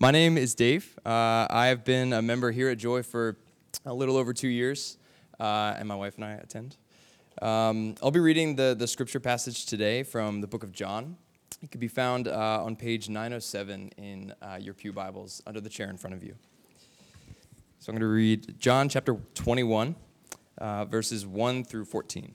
My name is Dave. Uh, I have been a member here at Joy for a little over two years, uh, and my wife and I attend. Um, I'll be reading the, the scripture passage today from the book of John. It can be found uh, on page 907 in uh, your Pew Bibles under the chair in front of you. So I'm going to read John chapter 21, uh, verses 1 through 14.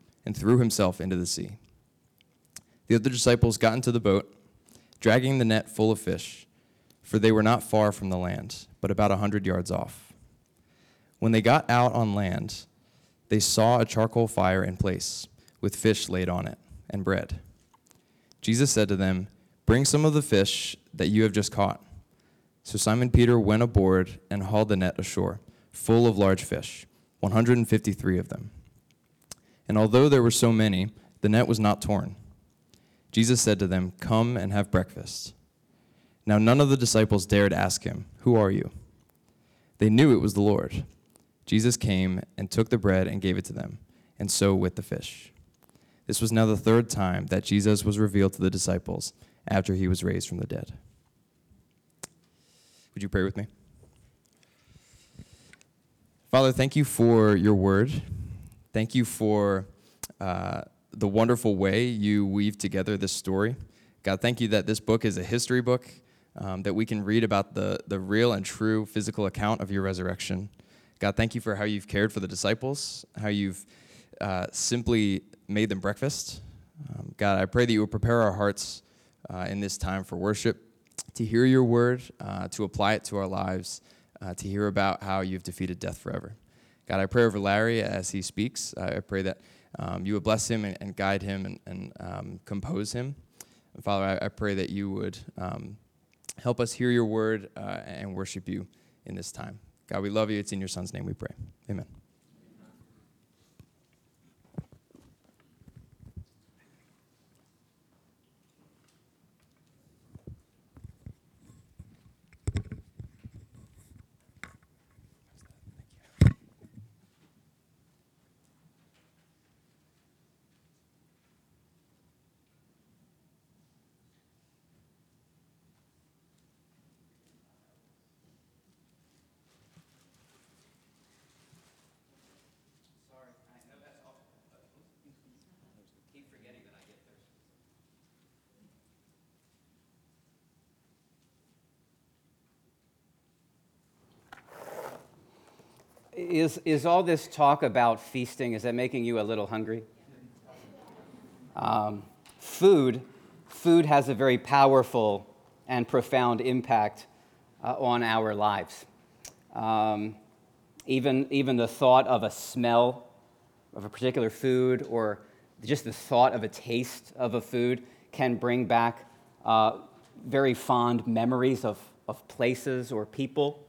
and threw himself into the sea. The other disciples got into the boat, dragging the net full of fish, for they were not far from the land, but about a hundred yards off. When they got out on land, they saw a charcoal fire in place, with fish laid on it, and bread. Jesus said to them, Bring some of the fish that you have just caught. So Simon Peter went aboard and hauled the net ashore, full of large fish, 153 of them. And although there were so many, the net was not torn. Jesus said to them, Come and have breakfast. Now none of the disciples dared ask him, Who are you? They knew it was the Lord. Jesus came and took the bread and gave it to them, and so with the fish. This was now the third time that Jesus was revealed to the disciples after he was raised from the dead. Would you pray with me? Father, thank you for your word. Thank you for uh, the wonderful way you weave together this story. God, thank you that this book is a history book, um, that we can read about the, the real and true physical account of your resurrection. God, thank you for how you've cared for the disciples, how you've uh, simply made them breakfast. Um, God, I pray that you would prepare our hearts uh, in this time for worship, to hear your word, uh, to apply it to our lives, uh, to hear about how you've defeated death forever. God, I pray over Larry as he speaks. I pray that um, you would bless him and, and guide him and, and um, compose him. And Father, I, I, pray that you would um, help us hear your word uh, and worship you in this time. God, we love you. It's in your son's name we pray. Amen. Is, is all this talk about feasting, is that making you a little hungry? Um, food, food has a very powerful and profound impact uh, on our lives. Um, even, even the thought of a smell of a particular food or just the thought of a taste of a food can bring back uh, very fond memories of, of places or people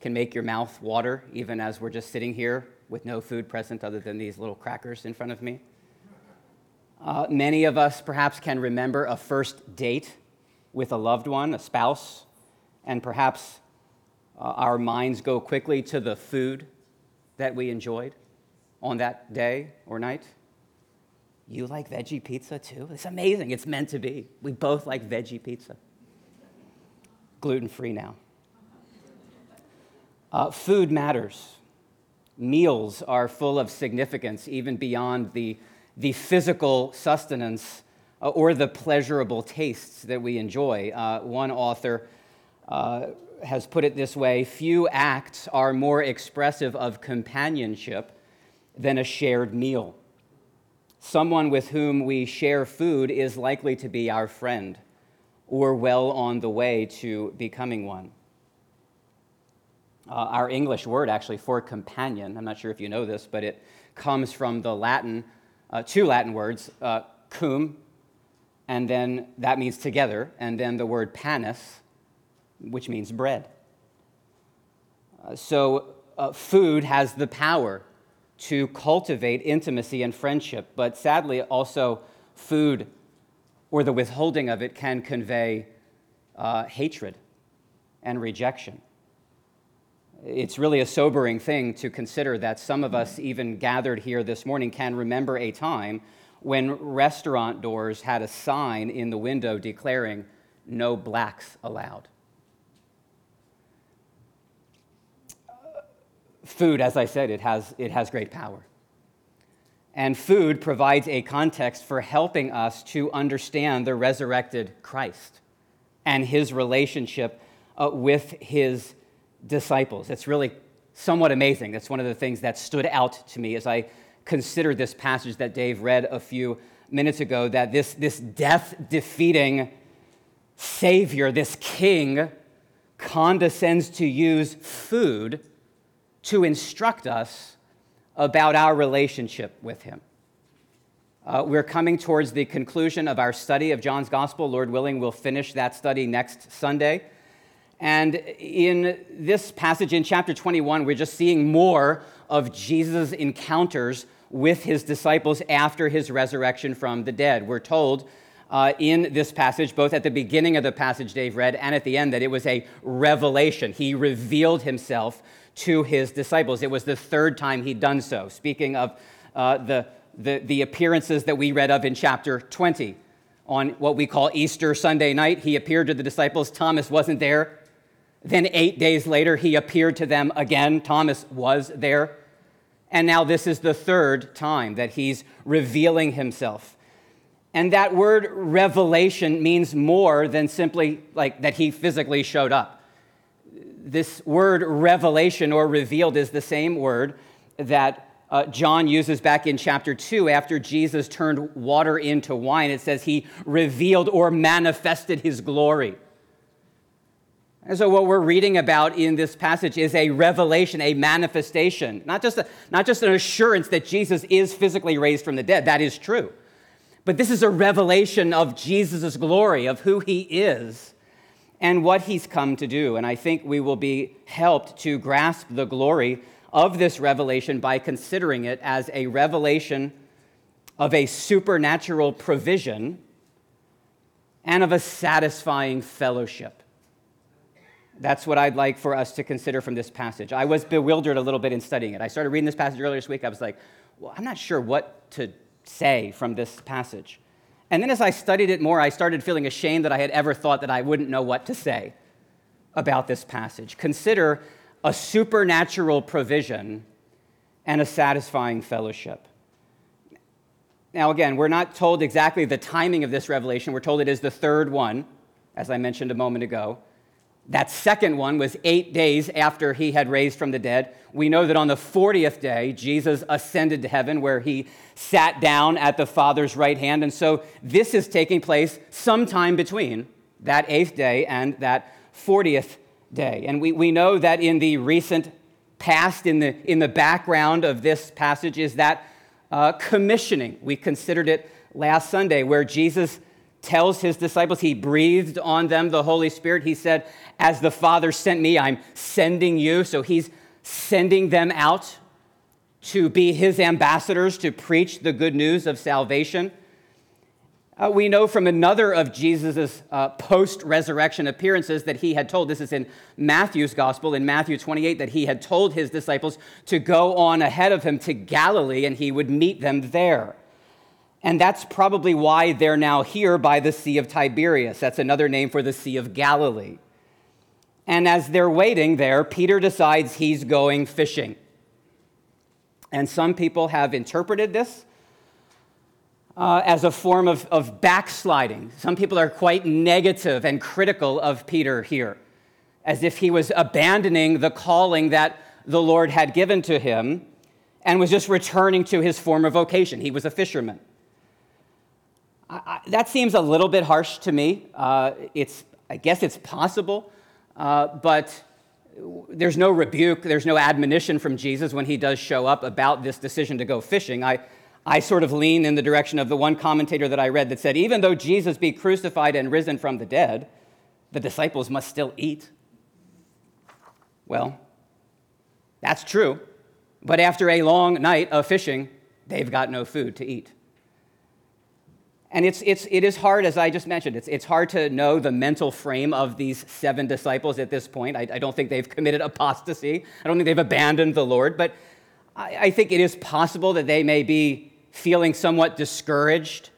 can make your mouth water, even as we're just sitting here with no food present other than these little crackers in front of me. Uh, many of us perhaps can remember a first date with a loved one, a spouse, and perhaps uh, our minds go quickly to the food that we enjoyed on that day or night. You like veggie pizza too? It's amazing. It's meant to be. We both like veggie pizza. Gluten free now. Uh, food matters. Meals are full of significance, even beyond the, the physical sustenance uh, or the pleasurable tastes that we enjoy. Uh, one author uh, has put it this way few acts are more expressive of companionship than a shared meal. Someone with whom we share food is likely to be our friend or well on the way to becoming one. Uh, our English word, actually, for companion, I'm not sure if you know this, but it comes from the Latin, uh, two Latin words, uh, cum, and then that means together, and then the word panis, which means bread. Uh, so, uh, food has the power to cultivate intimacy and friendship, but sadly, also, food or the withholding of it can convey uh, hatred and rejection. It's really a sobering thing to consider that some of us, even gathered here this morning, can remember a time when restaurant doors had a sign in the window declaring, no blacks allowed. Food, as I said, it has, it has great power. And food provides a context for helping us to understand the resurrected Christ and his relationship uh, with his disciples. It's really somewhat amazing. That's one of the things that stood out to me as I considered this passage that Dave read a few minutes ago that this, this death defeating Savior, this King, condescends to use food to instruct us about our relationship with Him. Uh, we're coming towards the conclusion of our study of John's Gospel. Lord willing, we'll finish that study next Sunday. And in this passage in chapter 21, we're just seeing more of Jesus' encounters with his disciples after his resurrection from the dead. We're told uh, in this passage, both at the beginning of the passage Dave read and at the end, that it was a revelation. He revealed himself to his disciples. It was the third time he'd done so. Speaking of uh, the, the, the appearances that we read of in chapter 20, on what we call Easter Sunday night, he appeared to the disciples. Thomas wasn't there. Then, eight days later, he appeared to them again. Thomas was there. And now, this is the third time that he's revealing himself. And that word revelation means more than simply like that he physically showed up this word revelation or revealed is the same word that uh, John uses back in chapter 2 after Jesus turned water into wine. It says he revealed or manifested his glory. And so, what we're reading about in this passage is a revelation, a manifestation, not just, a, not just an assurance that Jesus is physically raised from the dead. That is true. But this is a revelation of Jesus' glory, of who he is and what he's come to do. And I think we will be helped to grasp the glory of this revelation by considering it as a revelation of a supernatural provision and of a satisfying fellowship. That's what I'd like for us to consider from this passage. I was bewildered a little bit in studying it. I started reading this passage earlier this week. I was like, well, I'm not sure what to say from this passage. And then as I studied it more, I started feeling ashamed that I had ever thought that I wouldn't know what to say about this passage. Consider a supernatural provision and a satisfying fellowship. Now, again, we're not told exactly the timing of this revelation. We're told it is the third one, as I mentioned a moment ago. That second one was eight days after he had raised from the dead. We know that on the 40th day, Jesus ascended to heaven where he sat down at the Father's right hand. And so this is taking place sometime between that eighth day and that 40th day. And we, we know that in the recent past, in the, in the background of this passage, is that uh, commissioning. We considered it last Sunday, where Jesus tells his disciples, he breathed on them the Holy Spirit. He said, As the Father sent me, I'm sending you. So he's sending them out to be his ambassadors to preach the good news of salvation. Uh, we know from another of Jesus' uh, post resurrection appearances that he had told, this is in Matthew's gospel, in Matthew 28, that he had told his disciples to go on ahead of him to Galilee and he would meet them there. And that's probably why they're now here by the Sea of Tiberias. That's another name for the Sea of Galilee. And as they're waiting there, Peter decides he's going fishing. And some people have interpreted this uh, as a form of, of backsliding. Some people are quite negative and critical of Peter here, as if he was abandoning the calling that the Lord had given to him and was just returning to his former vocation. He was a fisherman. I, I, that seems a little bit harsh to me. Uh, it's, I guess it's possible, uh, but there's no rebuke, there's no admonition from Jesus when he does show up about this decision to go fishing. I, I sort of lean in the direction of the one commentator that I read that said, even though Jesus be crucified and risen from the dead, the disciples must still eat. Well, that's true. But after a long night of fishing, they've got no food to eat. And it's, it's, it is hard, as I just mentioned, it's, it's hard to know the mental frame of these seven disciples at this point. I, I don't think they've committed apostasy, I don't think they've abandoned the Lord, but I, I think it is possible that they may be feeling somewhat discouraged,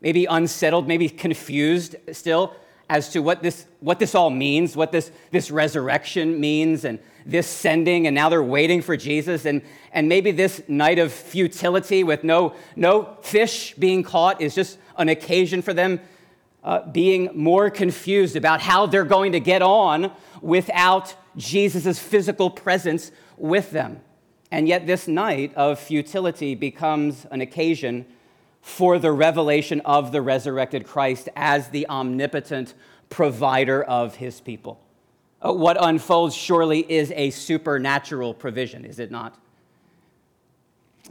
maybe unsettled, maybe confused still as to what this, what this all means, what this, this resurrection means, and this sending, and now they're waiting for Jesus. And, and maybe this night of futility with no, no fish being caught is just an occasion for them uh, being more confused about how they're going to get on without Jesus' physical presence with them. And yet, this night of futility becomes an occasion for the revelation of the resurrected Christ as the omnipotent provider of his people. Uh, what unfolds surely is a supernatural provision, is it not?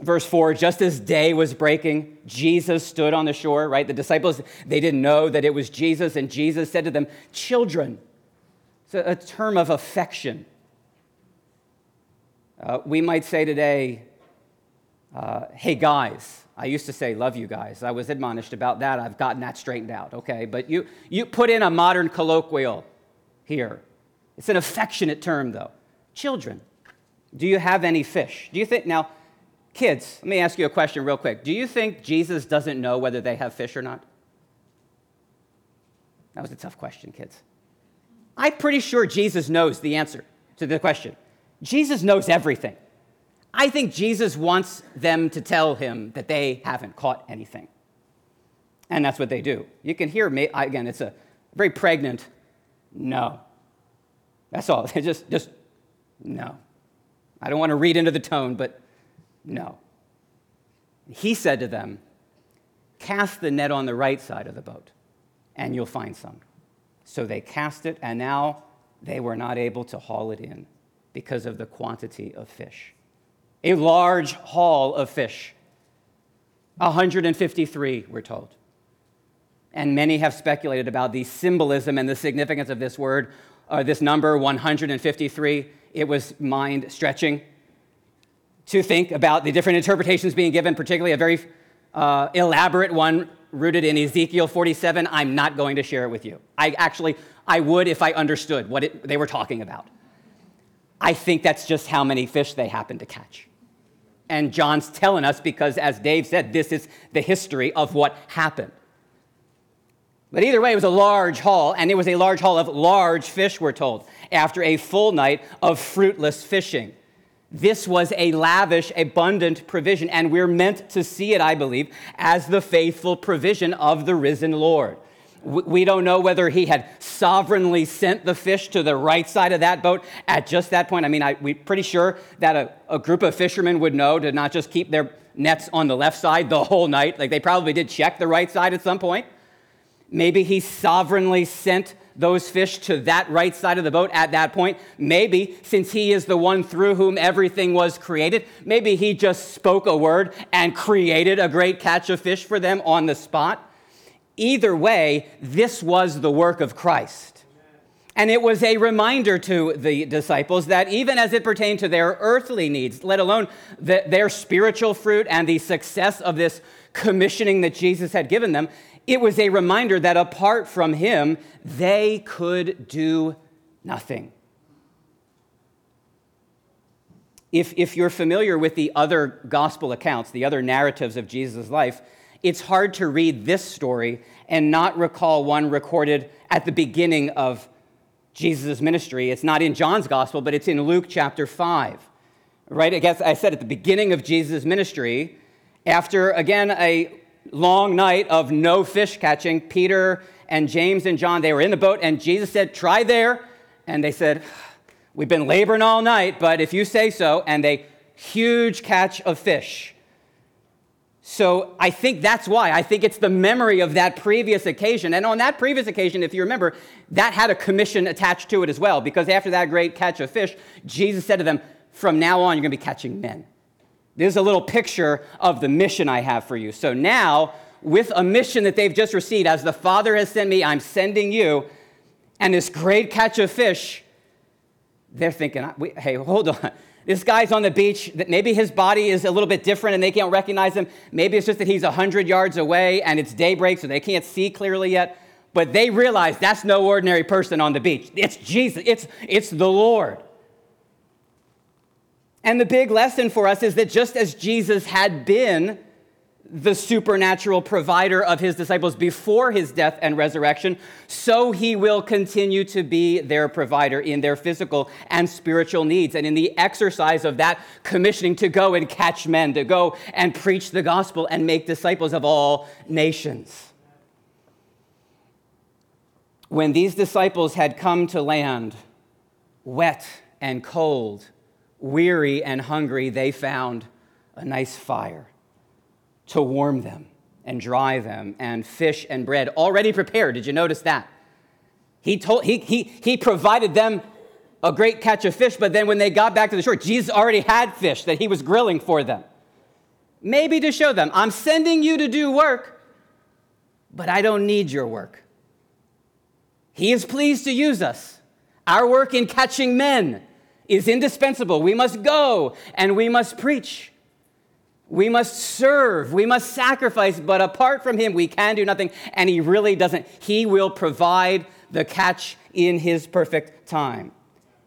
Verse 4 just as day was breaking, Jesus stood on the shore, right? The disciples, they didn't know that it was Jesus, and Jesus said to them, Children. It's a, a term of affection. Uh, we might say today, uh, Hey guys. I used to say, Love you guys. I was admonished about that. I've gotten that straightened out, okay? But you, you put in a modern colloquial here. It's an affectionate term, though. Children. Do you have any fish? Do you think, now, Kids, let me ask you a question real quick. Do you think Jesus doesn't know whether they have fish or not? That was a tough question, kids. I'm pretty sure Jesus knows the answer to the question. Jesus knows everything. I think Jesus wants them to tell him that they haven't caught anything. And that's what they do. You can hear me, again, it's a very pregnant no. That's all. just, just no. I don't want to read into the tone, but no. He said to them, Cast the net on the right side of the boat, and you'll find some. So they cast it, and now they were not able to haul it in because of the quantity of fish. A large haul of fish. 153, we're told. And many have speculated about the symbolism and the significance of this word, or uh, this number, 153. It was mind stretching to think about the different interpretations being given, particularly a very uh, elaborate one rooted in Ezekiel 47. I'm not going to share it with you. I actually, I would if I understood what it, they were talking about. I think that's just how many fish they happened to catch. And John's telling us because, as Dave said, this is the history of what happened. But either way, it was a large haul, and it was a large haul of large fish, we're told, after a full night of fruitless fishing. This was a lavish, abundant provision, and we're meant to see it, I believe, as the faithful provision of the risen Lord. We don't know whether he had sovereignly sent the fish to the right side of that boat at just that point. I mean, I, we're pretty sure that a, a group of fishermen would know to not just keep their nets on the left side the whole night. Like they probably did check the right side at some point. Maybe he sovereignly sent those fish to that right side of the boat at that point. Maybe, since he is the one through whom everything was created, maybe he just spoke a word and created a great catch of fish for them on the spot. Either way, this was the work of Christ. And it was a reminder to the disciples that even as it pertained to their earthly needs, let alone the, their spiritual fruit and the success of this commissioning that Jesus had given them, it was a reminder that apart from him, they could do nothing. If, if you're familiar with the other gospel accounts, the other narratives of Jesus' life, it's hard to read this story and not recall one recorded at the beginning of Jesus' ministry. It's not in John's gospel, but it's in Luke chapter 5. Right? I guess I said at the beginning of Jesus' ministry, after again a long night of no fish catching, Peter and James and John, they were in the boat, and Jesus said, Try there. And they said, We've been laboring all night, but if you say so, and they huge catch of fish. So I think that's why. I think it's the memory of that previous occasion. And on that previous occasion, if you remember, that had a commission attached to it as well, because after that great catch of fish, Jesus said to them, From now on, you're going to be catching men. There's a little picture of the mission I have for you. So now, with a mission that they've just received, as the Father has sent me, I'm sending you, and this great catch of fish, they're thinking, hey, hold on. This guy's on the beach, that maybe his body is a little bit different and they can't recognize him. Maybe it's just that he's 100 yards away and it's daybreak, so they can't see clearly yet. But they realize that's no ordinary person on the beach. It's Jesus, it's, it's the Lord. And the big lesson for us is that just as Jesus had been the supernatural provider of his disciples before his death and resurrection, so he will continue to be their provider in their physical and spiritual needs and in the exercise of that commissioning to go and catch men, to go and preach the gospel and make disciples of all nations. When these disciples had come to land, wet and cold, weary and hungry, they found a nice fire to warm them and dry them, and fish and bread already prepared. Did you notice that? He, told, he, he, he provided them a great catch of fish, but then when they got back to the shore, Jesus already had fish that he was grilling for them. Maybe to show them, I'm sending you to do work, but I don't need your work. He is pleased to use us. Our work in catching men is indispensable. We must go and we must preach. We must serve, we must sacrifice, but apart from Him, we can do nothing. And He really doesn't. He will provide the catch in His perfect time.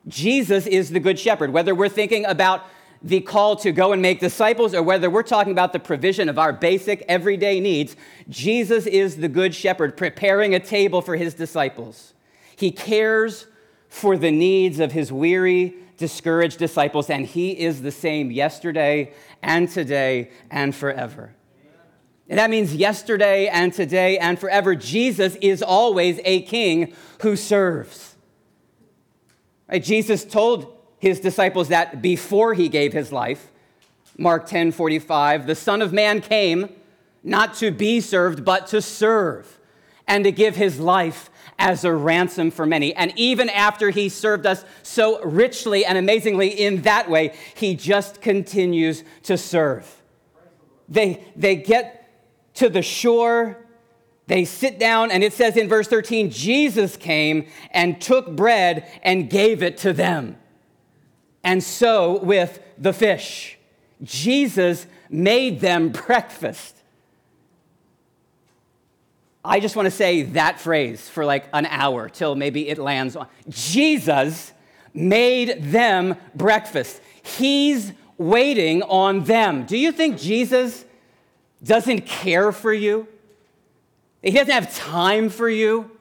Jesus is the Good Shepherd. Whether we're thinking about the call to go and make disciples or whether we're talking about the provision of our basic everyday needs, Jesus is the Good Shepherd preparing a table for His disciples. He cares for the needs of His weary, discouraged disciples, and He is the same yesterday and today and forever. And that means yesterday and today and forever. Jesus is always a king who serves. Right? Jesus told his disciples that before he gave his life. Mark 10 45, the Son of Man came not to be served, but to serve and to give his life as a ransom for many. And even after he served us so richly and amazingly in that way, he just continues to serve. They, they get to the shore, they sit down, and it says in verse 13 Jesus came and took bread and gave it to them. And so with the fish, Jesus made them breakfast. I just want to say that phrase for like an hour till maybe it lands on. Jesus made them breakfast. He's waiting on them. Do you think Jesus doesn't care for you? He doesn't have time for you?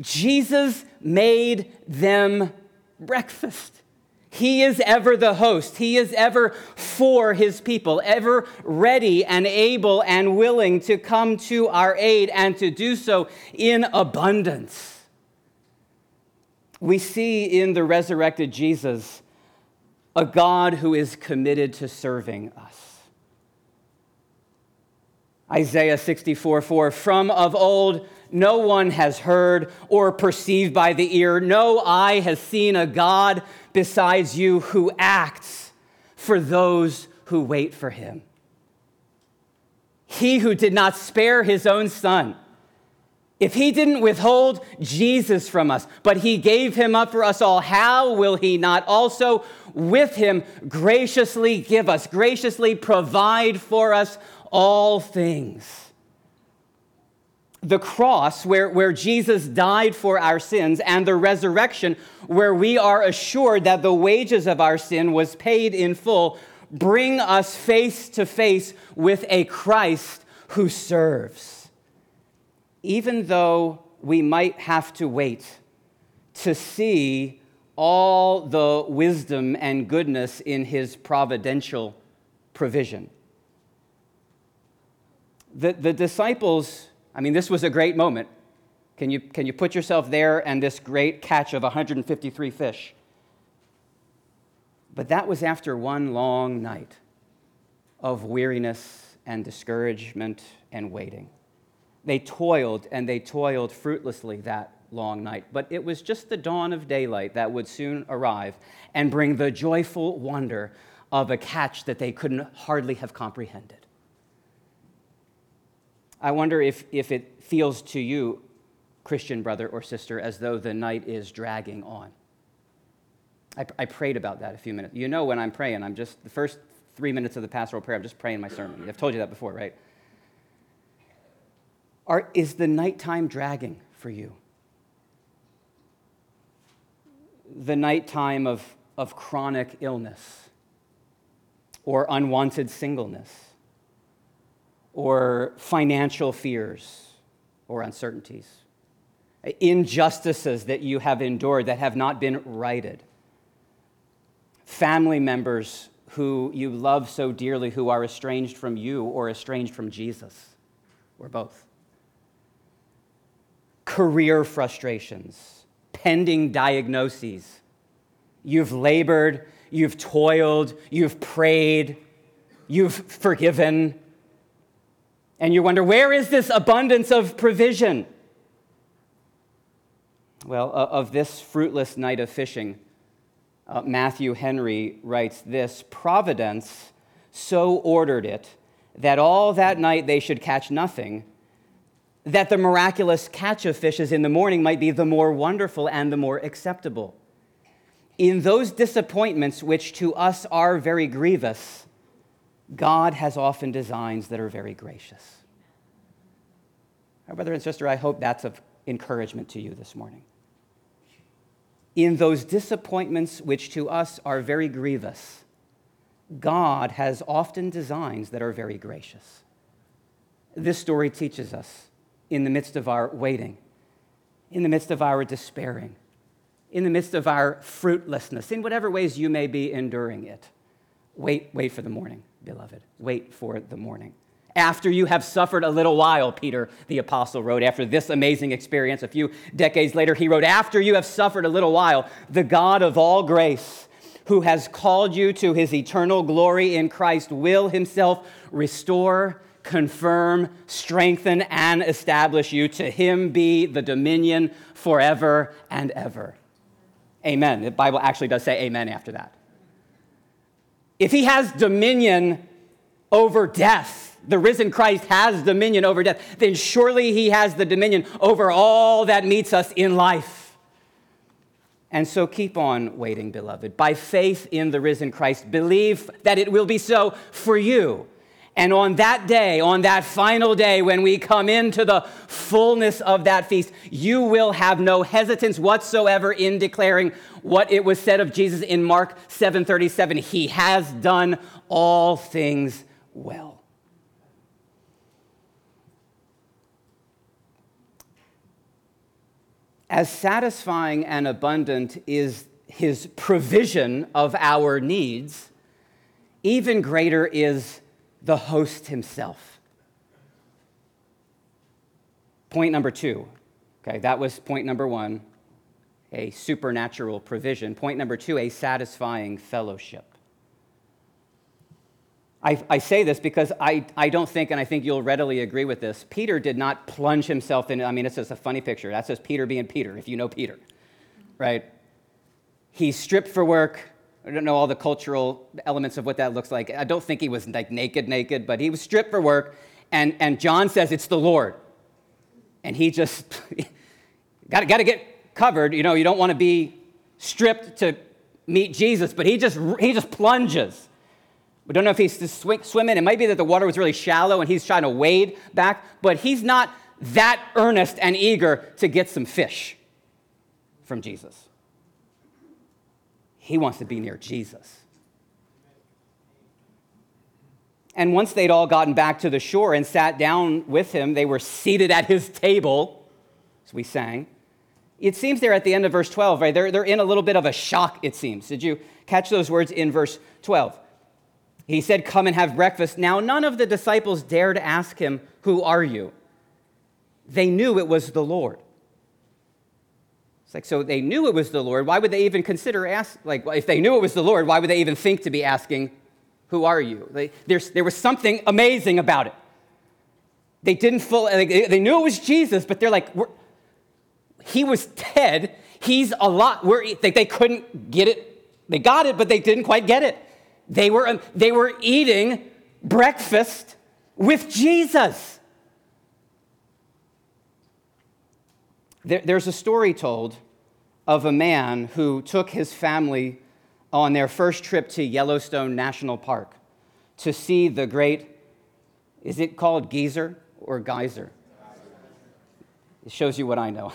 Jesus made them breakfast. He is ever the host. He is ever for his people, ever ready and able and willing to come to our aid and to do so in abundance. We see in the resurrected Jesus a God who is committed to serving us. Isaiah 64 4 From of old, no one has heard or perceived by the ear, no eye has seen a God besides you who acts for those who wait for him. He who did not spare his own son, if he didn't withhold Jesus from us, but he gave him up for us all, how will he not also with him graciously give us, graciously provide for us all things? The cross, where, where Jesus died for our sins, and the resurrection, where we are assured that the wages of our sin was paid in full, bring us face to face with a Christ who serves. Even though we might have to wait to see all the wisdom and goodness in his providential provision. The, the disciples, I mean, this was a great moment. Can you, can you put yourself there and this great catch of 153 fish? But that was after one long night of weariness and discouragement and waiting. They toiled and they toiled fruitlessly that long night, but it was just the dawn of daylight that would soon arrive and bring the joyful wonder of a catch that they couldn't hardly have comprehended. I wonder if, if it feels to you, Christian brother or sister, as though the night is dragging on. I, I prayed about that a few minutes. You know, when I'm praying, I'm just, the first three minutes of the pastoral prayer, I'm just praying my sermon. I've told you that before, right? Are, is the nighttime dragging for you? The nighttime of, of chronic illness or unwanted singleness or financial fears or uncertainties, injustices that you have endured that have not been righted, family members who you love so dearly who are estranged from you or estranged from Jesus, or both. Career frustrations, pending diagnoses. You've labored, you've toiled, you've prayed, you've forgiven, and you wonder, where is this abundance of provision? Well, of this fruitless night of fishing, uh, Matthew Henry writes this Providence so ordered it that all that night they should catch nothing, that the miraculous catch of fishes in the morning might be the more wonderful and the more acceptable. In those disappointments, which to us are very grievous, God has often designs that are very gracious. Brother and sister, I hope that's of encouragement to you this morning in those disappointments which to us are very grievous, God has often designs that are very gracious. This story teaches us in the midst of our waiting, in the midst of our despairing, in the midst of our fruitlessness, in whatever ways you may be enduring it. Wait, wait for the morning, beloved. Wait for the morning after you have suffered a little while, Peter the apostle wrote. After this amazing experience, a few decades later, he wrote, After you have suffered a little while, the God of all grace, who has called you to his eternal glory in Christ, will himself restore, confirm, strengthen, and establish you. To him be the dominion forever and ever. Amen. The Bible actually does say amen after that. If he has dominion over death, the risen Christ has dominion over death, then surely he has the dominion over all that meets us in life. And so keep on waiting, beloved. By faith in the risen Christ, believe that it will be so for you. And on that day, on that final day, when we come into the fullness of that feast, you will have no hesitance whatsoever in declaring what it was said of Jesus in Mark 7:37. He has done all things well. As satisfying and abundant is his provision of our needs, even greater is the host himself. Point number two. Okay, that was point number one, a supernatural provision. Point number two, a satisfying fellowship. I, I, say this because I, I don't think, and I think you'll readily agree with this, Peter did not plunge himself in. I mean, it's just a funny picture. That's just Peter being Peter, if you know Peter, right? He's stripped for work. I don't know all the cultural elements of what that looks like. I don't think he was like naked, naked, but he was stripped for work. And, and John says it's the Lord. And he just got to get covered. You know, you don't want to be stripped to meet Jesus, but he just, he just plunges we don't know if he's just sw- swimming. It might be that the water was really shallow and he's trying to wade back, but he's not that earnest and eager to get some fish from Jesus. He wants to be near Jesus. And once they'd all gotten back to the shore and sat down with him, they were seated at his table, as we sang. It seems there at the end of verse 12, right? They're, they're in a little bit of a shock, it seems. Did you catch those words in verse 12? He said, Come and have breakfast. Now, none of the disciples dared ask him, Who are you? They knew it was the Lord. It's like, so they knew it was the Lord. Why would they even consider ask? Like, if they knew it was the Lord, why would they even think to be asking, Who are you? There was something amazing about it. They didn't full, like, they knew it was Jesus, but they're like, He was dead. He's a lot. We're, they, they couldn't get it. They got it, but they didn't quite get it. They were, um, they were eating breakfast with Jesus. There, there's a story told of a man who took his family on their first trip to Yellowstone National Park to see the great, is it called geyser or geyser? It shows you what I know.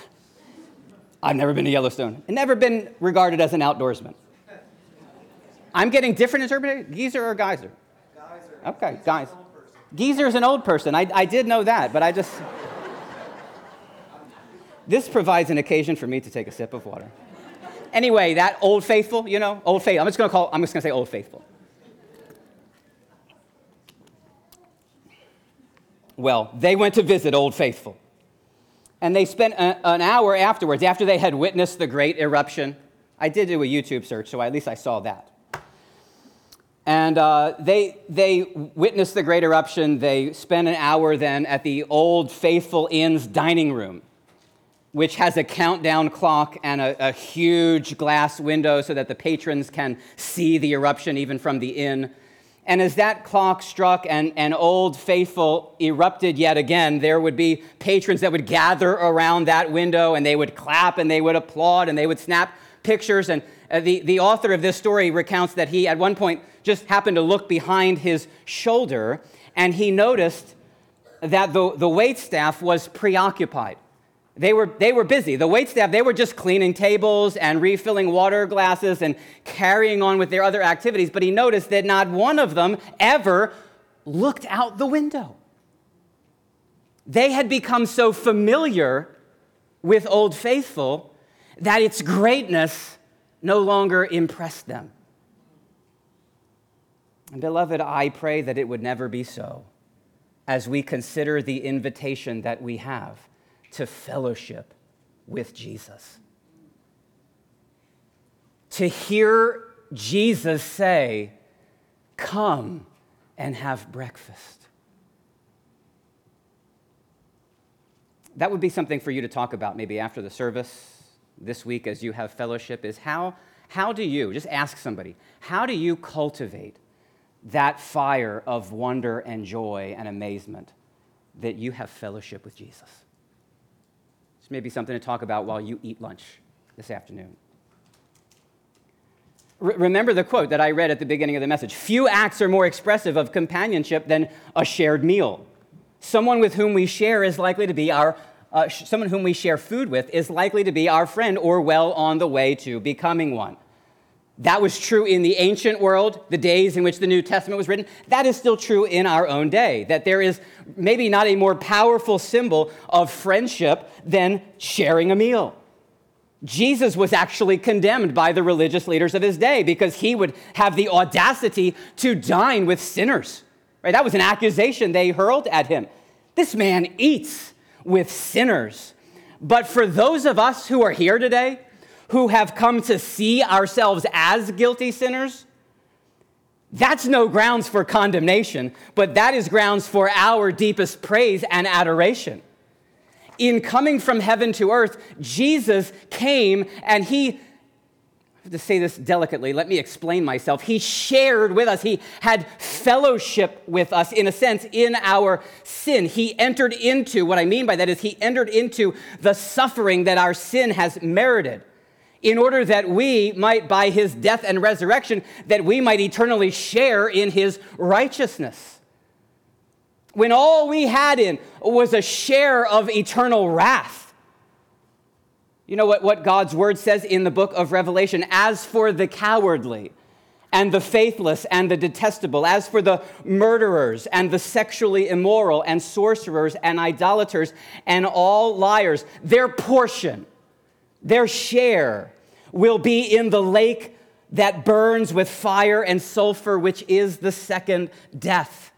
I've never been to Yellowstone and never been regarded as an outdoorsman. I'm getting different interpretation. Geyser or geyser? Geyser. Okay, guys. Geezer is an old person. I, I did know that, but I just. This provides an occasion for me to take a sip of water. Anyway, that old faithful, you know, old faithful. I'm just gonna call. I'm just gonna say old faithful. Well, they went to visit Old Faithful. And they spent a, an hour afterwards, after they had witnessed the great eruption. I did do a YouTube search, so at least I saw that. And uh, they, they witnessed the great eruption. They spent an hour then at the Old Faithful Inn's dining room, which has a countdown clock and a, a huge glass window so that the patrons can see the eruption even from the inn. And as that clock struck and, and Old Faithful erupted yet again, there would be patrons that would gather around that window and they would clap and they would applaud and they would snap pictures. And uh, the, the author of this story recounts that he, at one point, just happened to look behind his shoulder and he noticed that the, the wait staff was preoccupied. They were, they were busy. The wait staff, they were just cleaning tables and refilling water glasses and carrying on with their other activities. But he noticed that not one of them ever looked out the window. They had become so familiar with Old Faithful that its greatness no longer impressed them. And beloved, I pray that it would never be so as we consider the invitation that we have to fellowship with Jesus. To hear Jesus say, Come and have breakfast. That would be something for you to talk about maybe after the service this week as you have fellowship is how, how do you, just ask somebody, how do you cultivate that fire of wonder and joy and amazement that you have fellowship with Jesus? This may be something to talk about while you eat lunch this afternoon. remember the quote that I read at the beginning of the message Few acts are more expressive of companionship than a shared meal. Someone with whom we share is likely to be our uh, someone whom we share food with is likely to be our friend or well on the way to becoming one. That was true in the ancient world, the days in which the New Testament was written. That is still true in our own day, that there is maybe not a more powerful symbol of friendship than sharing a meal. Jesus was actually condemned by the religious leaders of his day because he would have the audacity to dine with sinners. Right? That was an accusation they hurled at him. This man eats with sinners. But for those of us who are here today, who have come to see ourselves as guilty sinners, that's no grounds for condemnation, but that is grounds for our deepest praise and adoration. In coming from heaven to earth, Jesus came and he have to say this delicately. Let me explain myself. He shared with us, he had fellowship with us, in a sense, in our sin. He entered into, what I mean by that is, he entered into the suffering that our sin has merited in order that we might by his death and resurrection that we might eternally share in his righteousness when all we had in was a share of eternal wrath you know what, what God's word says in the book of Revelation? As for the cowardly and the faithless and the detestable, as for the murderers and the sexually immoral and sorcerers and idolaters and all liars, their portion, their share will be in the lake that burns with fire and sulfur, which is the second death.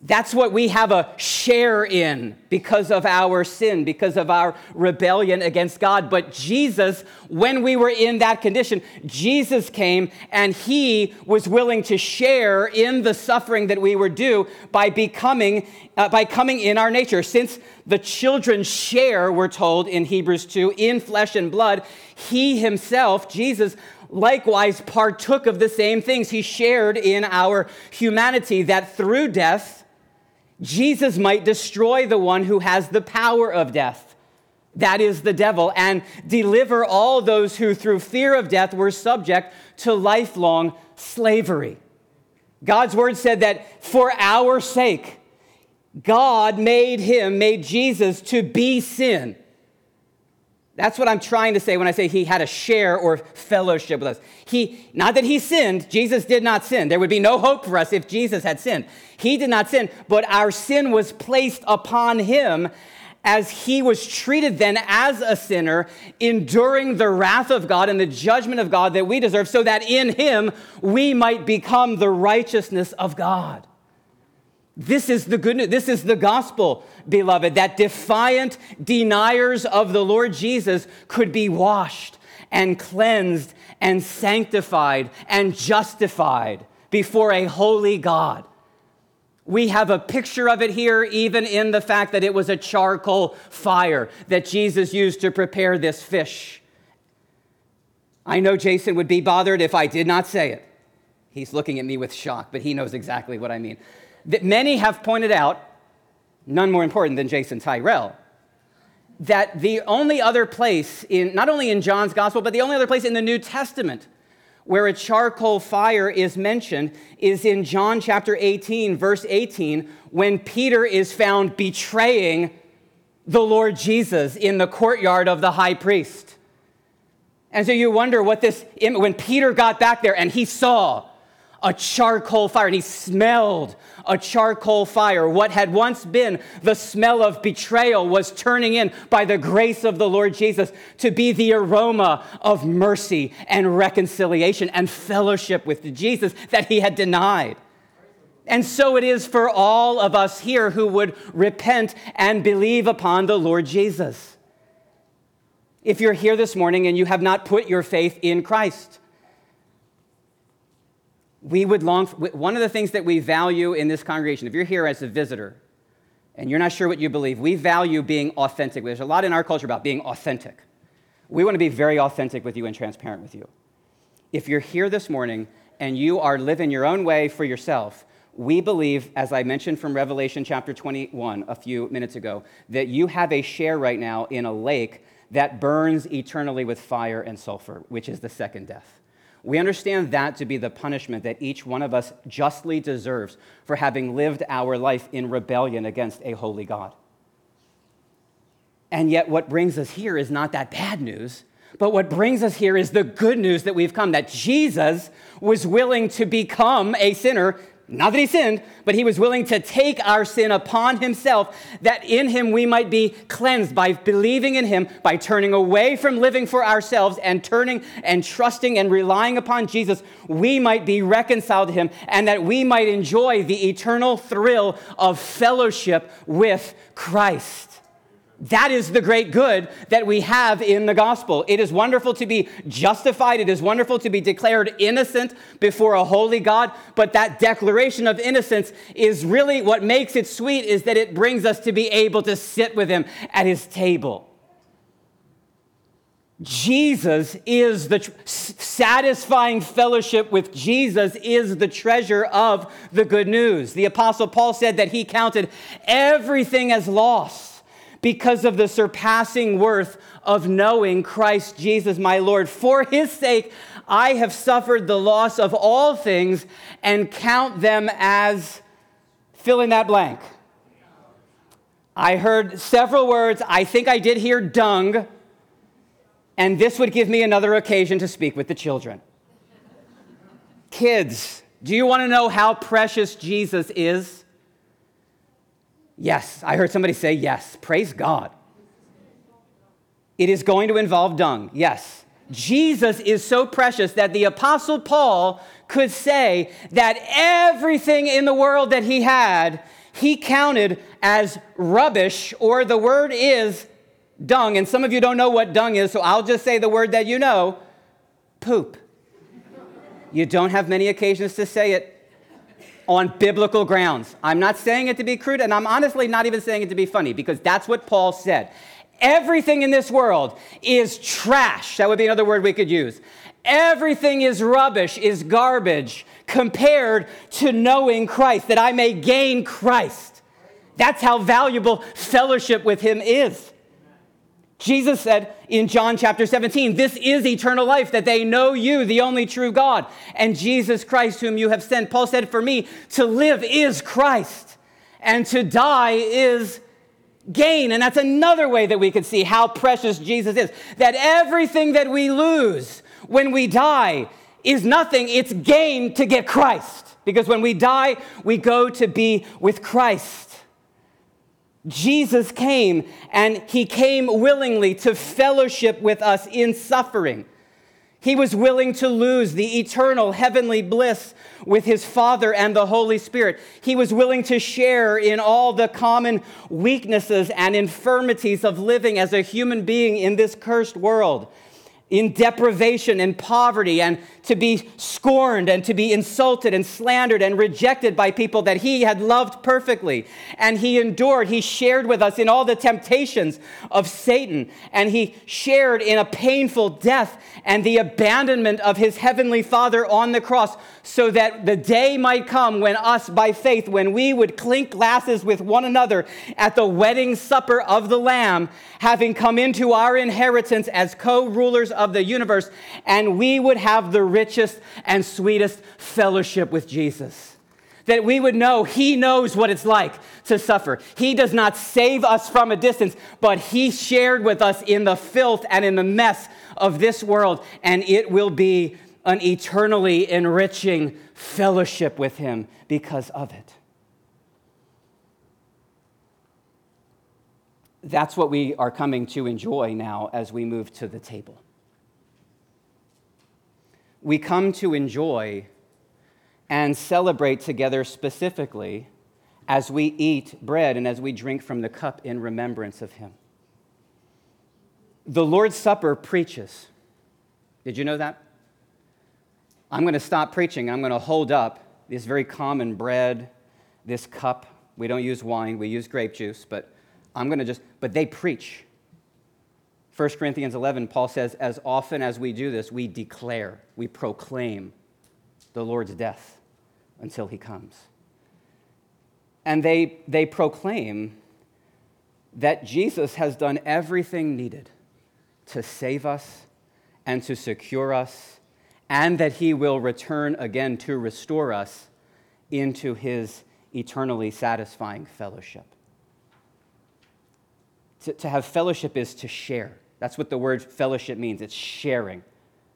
That's what we have a share in because of our sin, because of our rebellion against God. But Jesus, when we were in that condition, Jesus came and he was willing to share in the suffering that we were due by becoming, uh, by coming in our nature. Since the children share, we're told in Hebrews 2, in flesh and blood, he himself, Jesus, likewise partook of the same things. He shared in our humanity that through death, Jesus might destroy the one who has the power of death, that is the devil, and deliver all those who, through fear of death, were subject to lifelong slavery. God's word said that for our sake, God made him, made Jesus to be sin that's what I'm trying to say when I say he had a share or fellowship with us. He, not that he sinned, Jesus did not sin. There would be no hope for us if Jesus had sinned. He did not sin, but our sin was placed upon him as he was treated then as a sinner, enduring the wrath of God and the judgment of God that we deserve, so that in him we might become the righteousness of God. This is the good news. This is the gospel, beloved, that defiant deniers of the Lord Jesus could be washed and cleansed and sanctified and justified before a holy God. We have a picture of it here, even in the fact that it was a charcoal fire that Jesus used to prepare this fish. I know Jason would be bothered if I did not say it. He's looking at me with shock, but he knows exactly what I mean that many have pointed out, none more important than Jason Tyrell, that the only other place in, not only in John's gospel, but the only other place in the New Testament where a charcoal fire is mentioned is in John chapter 18, verse 18, when Peter is found betraying the Lord Jesus in the courtyard of the high priest. And so you wonder what this, when Peter got back there and he saw a charcoal fire, and he smelled a charcoal fire. What had once been the smell of betrayal was turning in by the grace of the Lord Jesus to be the aroma of mercy and reconciliation and fellowship with Jesus that he had denied. And so it is for all of us here who would repent and believe upon the Lord Jesus. If you're here this morning and you have not put your faith in Christ, we would long, one of the things that we value in this congregation, if you're here as a visitor and you're not sure what you believe, we value being authentic. There's a lot in our culture about being authentic. We want to be very authentic with you and transparent with you. If you're here this morning and you are living your own way for yourself, we believe, as I mentioned from Revelation chapter 21 a few minutes ago, that you have a share right now in a lake that burns eternally with fire and sulfur, which is the second death. We understand that to be the punishment that each one of us justly deserves for having lived our life in rebellion against a holy God. And yet, what brings us here is not that bad news, but what brings us here is the good news that we've come that Jesus was willing to become a sinner not that he sinned, but he was willing to take our sin upon himself, that in him we might be cleansed by believing in him, by turning away from living for ourselves and turning and trusting and relying upon Jesus, we might be reconciled to him, and that we might enjoy the eternal thrill of fellowship with Christ. That is the great good that we have in the gospel. It is wonderful to be justified. It is wonderful to be declared innocent before a holy God. But that declaration of innocence is really what makes it sweet is that it brings us to be able to sit with him at his table. Jesus is the tr- satisfying fellowship with Jesus is the treasure of the good news. The apostle Paul said that he counted everything as loss because of the surpassing worth of knowing Christ Jesus my Lord. For his sake, I have suffered the loss of all things and count them as fill in that blank. I heard several words. I think I did hear dung, and this would give me another occasion to speak with the children. Kids, do you want to know how precious Jesus is? Yes, I heard somebody say yes. Praise God. It is going to involve dung, yes. Jesus is so precious that the Apostle Paul could say that everything in the world that he had, he counted as rubbish, or the word is dung. And some of you don't know what dung is, so I'll just say the word that you know poop. You don't have many occasions to say it on biblical grounds. I'm not saying it to be crude, and I'm honestly not even saying it to be funny because that's what Paul said. Everything in this world is trash. That would be another word we could use. Everything is rubbish, is garbage compared to knowing Christ, that I may gain Christ. That's how valuable fellowship with Him is. Jesus said in John chapter 17, This is eternal life, that they know you, the only true God, and Jesus Christ, whom you have sent. Paul said, For me, to live is Christ, and to die is gain. And that's another way that we could see how precious Jesus is. That everything that we lose when we die is nothing, it's gain to get Christ. Because when we die, we go to be with Christ. Jesus came and he came willingly to fellowship with us in suffering. He was willing to lose the eternal heavenly bliss with his Father and the Holy Spirit. He was willing to share in all the common weaknesses and infirmities of living as a human being in this cursed world in deprivation and poverty and to be scorned and to be insulted and slandered and rejected by people that he had loved perfectly. And he endured, he shared with us in all the temptations of Satan, and he shared in a painful death and the abandonment of his heavenly Father on the cross, so that the day might come when us, by faith, when we would clink glasses with one another at the wedding supper of the Lamb, having come into our inheritance as co rulers of the universe, and we would have the richest and sweetest fellowship with Jesus. That we would know He knows what it's like to suffer. He does not save us from a distance, but He shared with us in the filth and in the mess of this world, and it will be an eternally enriching fellowship with Him because of it. That's what we are coming to enjoy now as we move to the table we come to enjoy and celebrate together specifically as we eat bread and as we drink from the cup in remembrance of him. The Lord's Supper preaches. Did you know that? I'm going to stop preaching. I'm going to hold up this very common bread, this cup. We don't use wine, we use grape juice, but I'm going to just, but they preach. 1 Corinthians 11, Paul says, As often as we do this, we declare, we proclaim the Lord's death until he comes. And they, they proclaim that Jesus has done everything needed to save us and to secure us, and that he will return again to restore us into his eternally satisfying fellowship. To, to have fellowship is to share. That's what the word fellowship means it's sharing.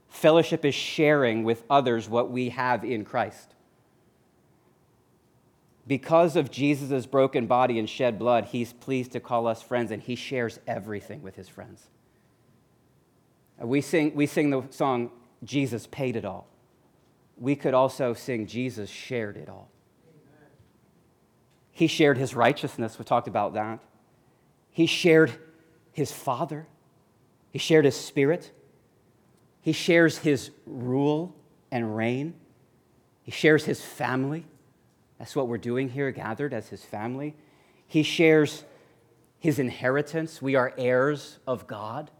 Fellowship is sharing with others what we have in Christ. Because of Jesus' broken body and shed blood, he's pleased to call us friends, and he shares everything with his friends. We sing, we sing the song, Jesus paid it all. We could also sing, Jesus shared it all. He shared his righteousness. We talked about that. He shared his Father. He shared his spirit. He shares his rule and reign. He shares his family. That's what we're doing here, gathered as his family. He shares his inheritance. We are heirs of God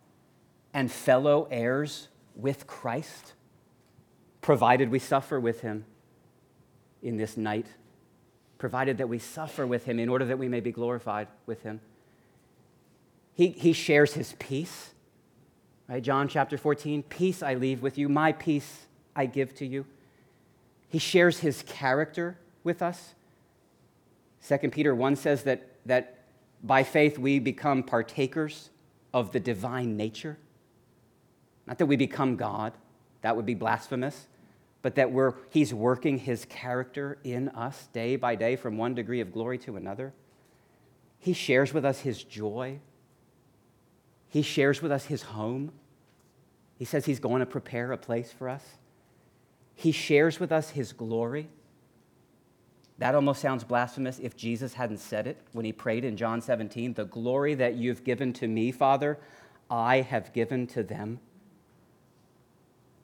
and fellow heirs with Christ, provided we suffer with him in this night, provided that we suffer with him in order that we may be glorified with him. He, he shares his peace. Right? John chapter 14, peace I leave with you, my peace I give to you. He shares his character with us. 2 Peter 1 says that, that by faith we become partakers of the divine nature. Not that we become God, that would be blasphemous, but that we're, he's working his character in us day by day from one degree of glory to another. He shares with us his joy. He shares with us his home. He says he's going to prepare a place for us. He shares with us his glory, That almost sounds blasphemous if Jesus hadn't said it when he prayed in John 17 The glory that you've given to me, Father, I have given to them.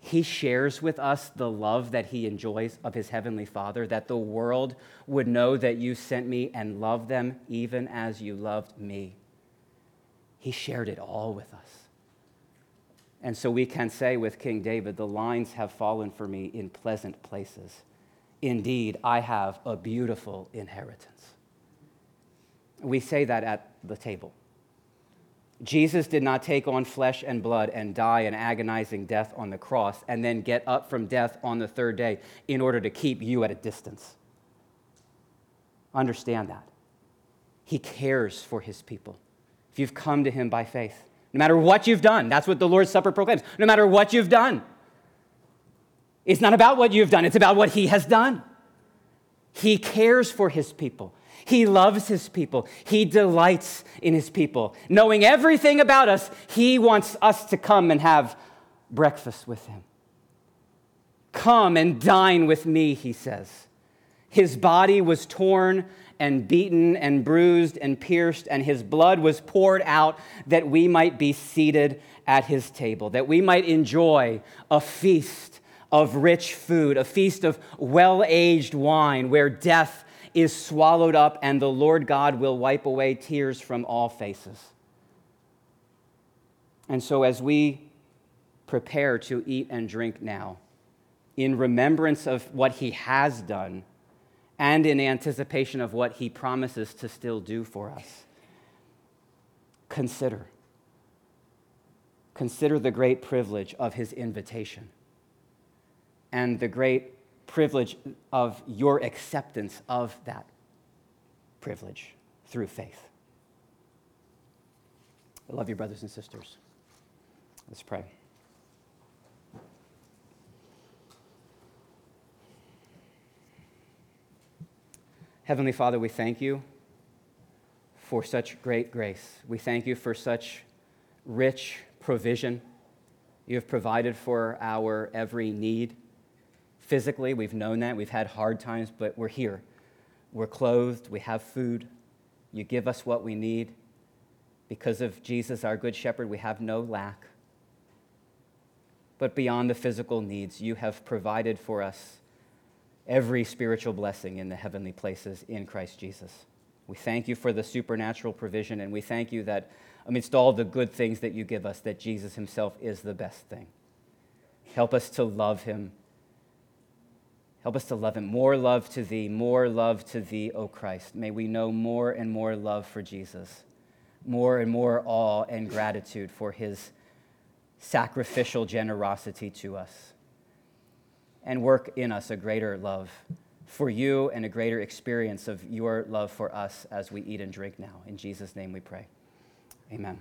He shares with us the love that he enjoys of his heavenly Father, that the world would know that you sent me and love them even as you loved me. He shared it all with us. And so we can say with King David, The lines have fallen for me in pleasant places. Indeed, I have a beautiful inheritance. We say that at the table. Jesus did not take on flesh and blood and die an agonizing death on the cross and then get up from death on the third day in order to keep you at a distance. Understand that. He cares for his people. You've come to him by faith, no matter what you've done, that's what the Lord's Supper proclaims. No matter what you've done, it's not about what you've done, it's about what he has done. He cares for his people. He loves his people. He delights in his people. Knowing everything about us, he wants us to come and have breakfast with him. Come and dine with me, he says. His body was torn and beaten and bruised and pierced, and his blood was poured out that we might be seated at his table, that we might enjoy a feast of rich food, a feast of well aged wine where death is swallowed up, and the Lord God will wipe away tears from all faces. And so, as we prepare to eat and drink now, in remembrance of what He has done and in anticipation of what He promises to still do for us, consider. Consider the great privilege of His invitation and the great privilege of your acceptance of that privilege through faith. I love you, brothers and sisters. Let's pray. Heavenly Father, we thank you for such great grace. We thank you for such rich provision. You have provided for our every need. Physically, we've known that. We've had hard times, but we're here. We're clothed. We have food. You give us what we need. Because of Jesus, our good shepherd, we have no lack. But beyond the physical needs, you have provided for us every spiritual blessing in the heavenly places in Christ Jesus. We thank you for the supernatural provision, and we thank you that amidst all the good things that you give us, that Jesus himself is the best thing. Help us to love him Help us to love him. More love to thee, more love to thee, O Christ. May we know more and more love for Jesus, more and more awe and gratitude for his sacrificial generosity to us, and work in us a greater love for you and a greater experience of your love for us as we eat and drink now. In Jesus' name we pray. Amen.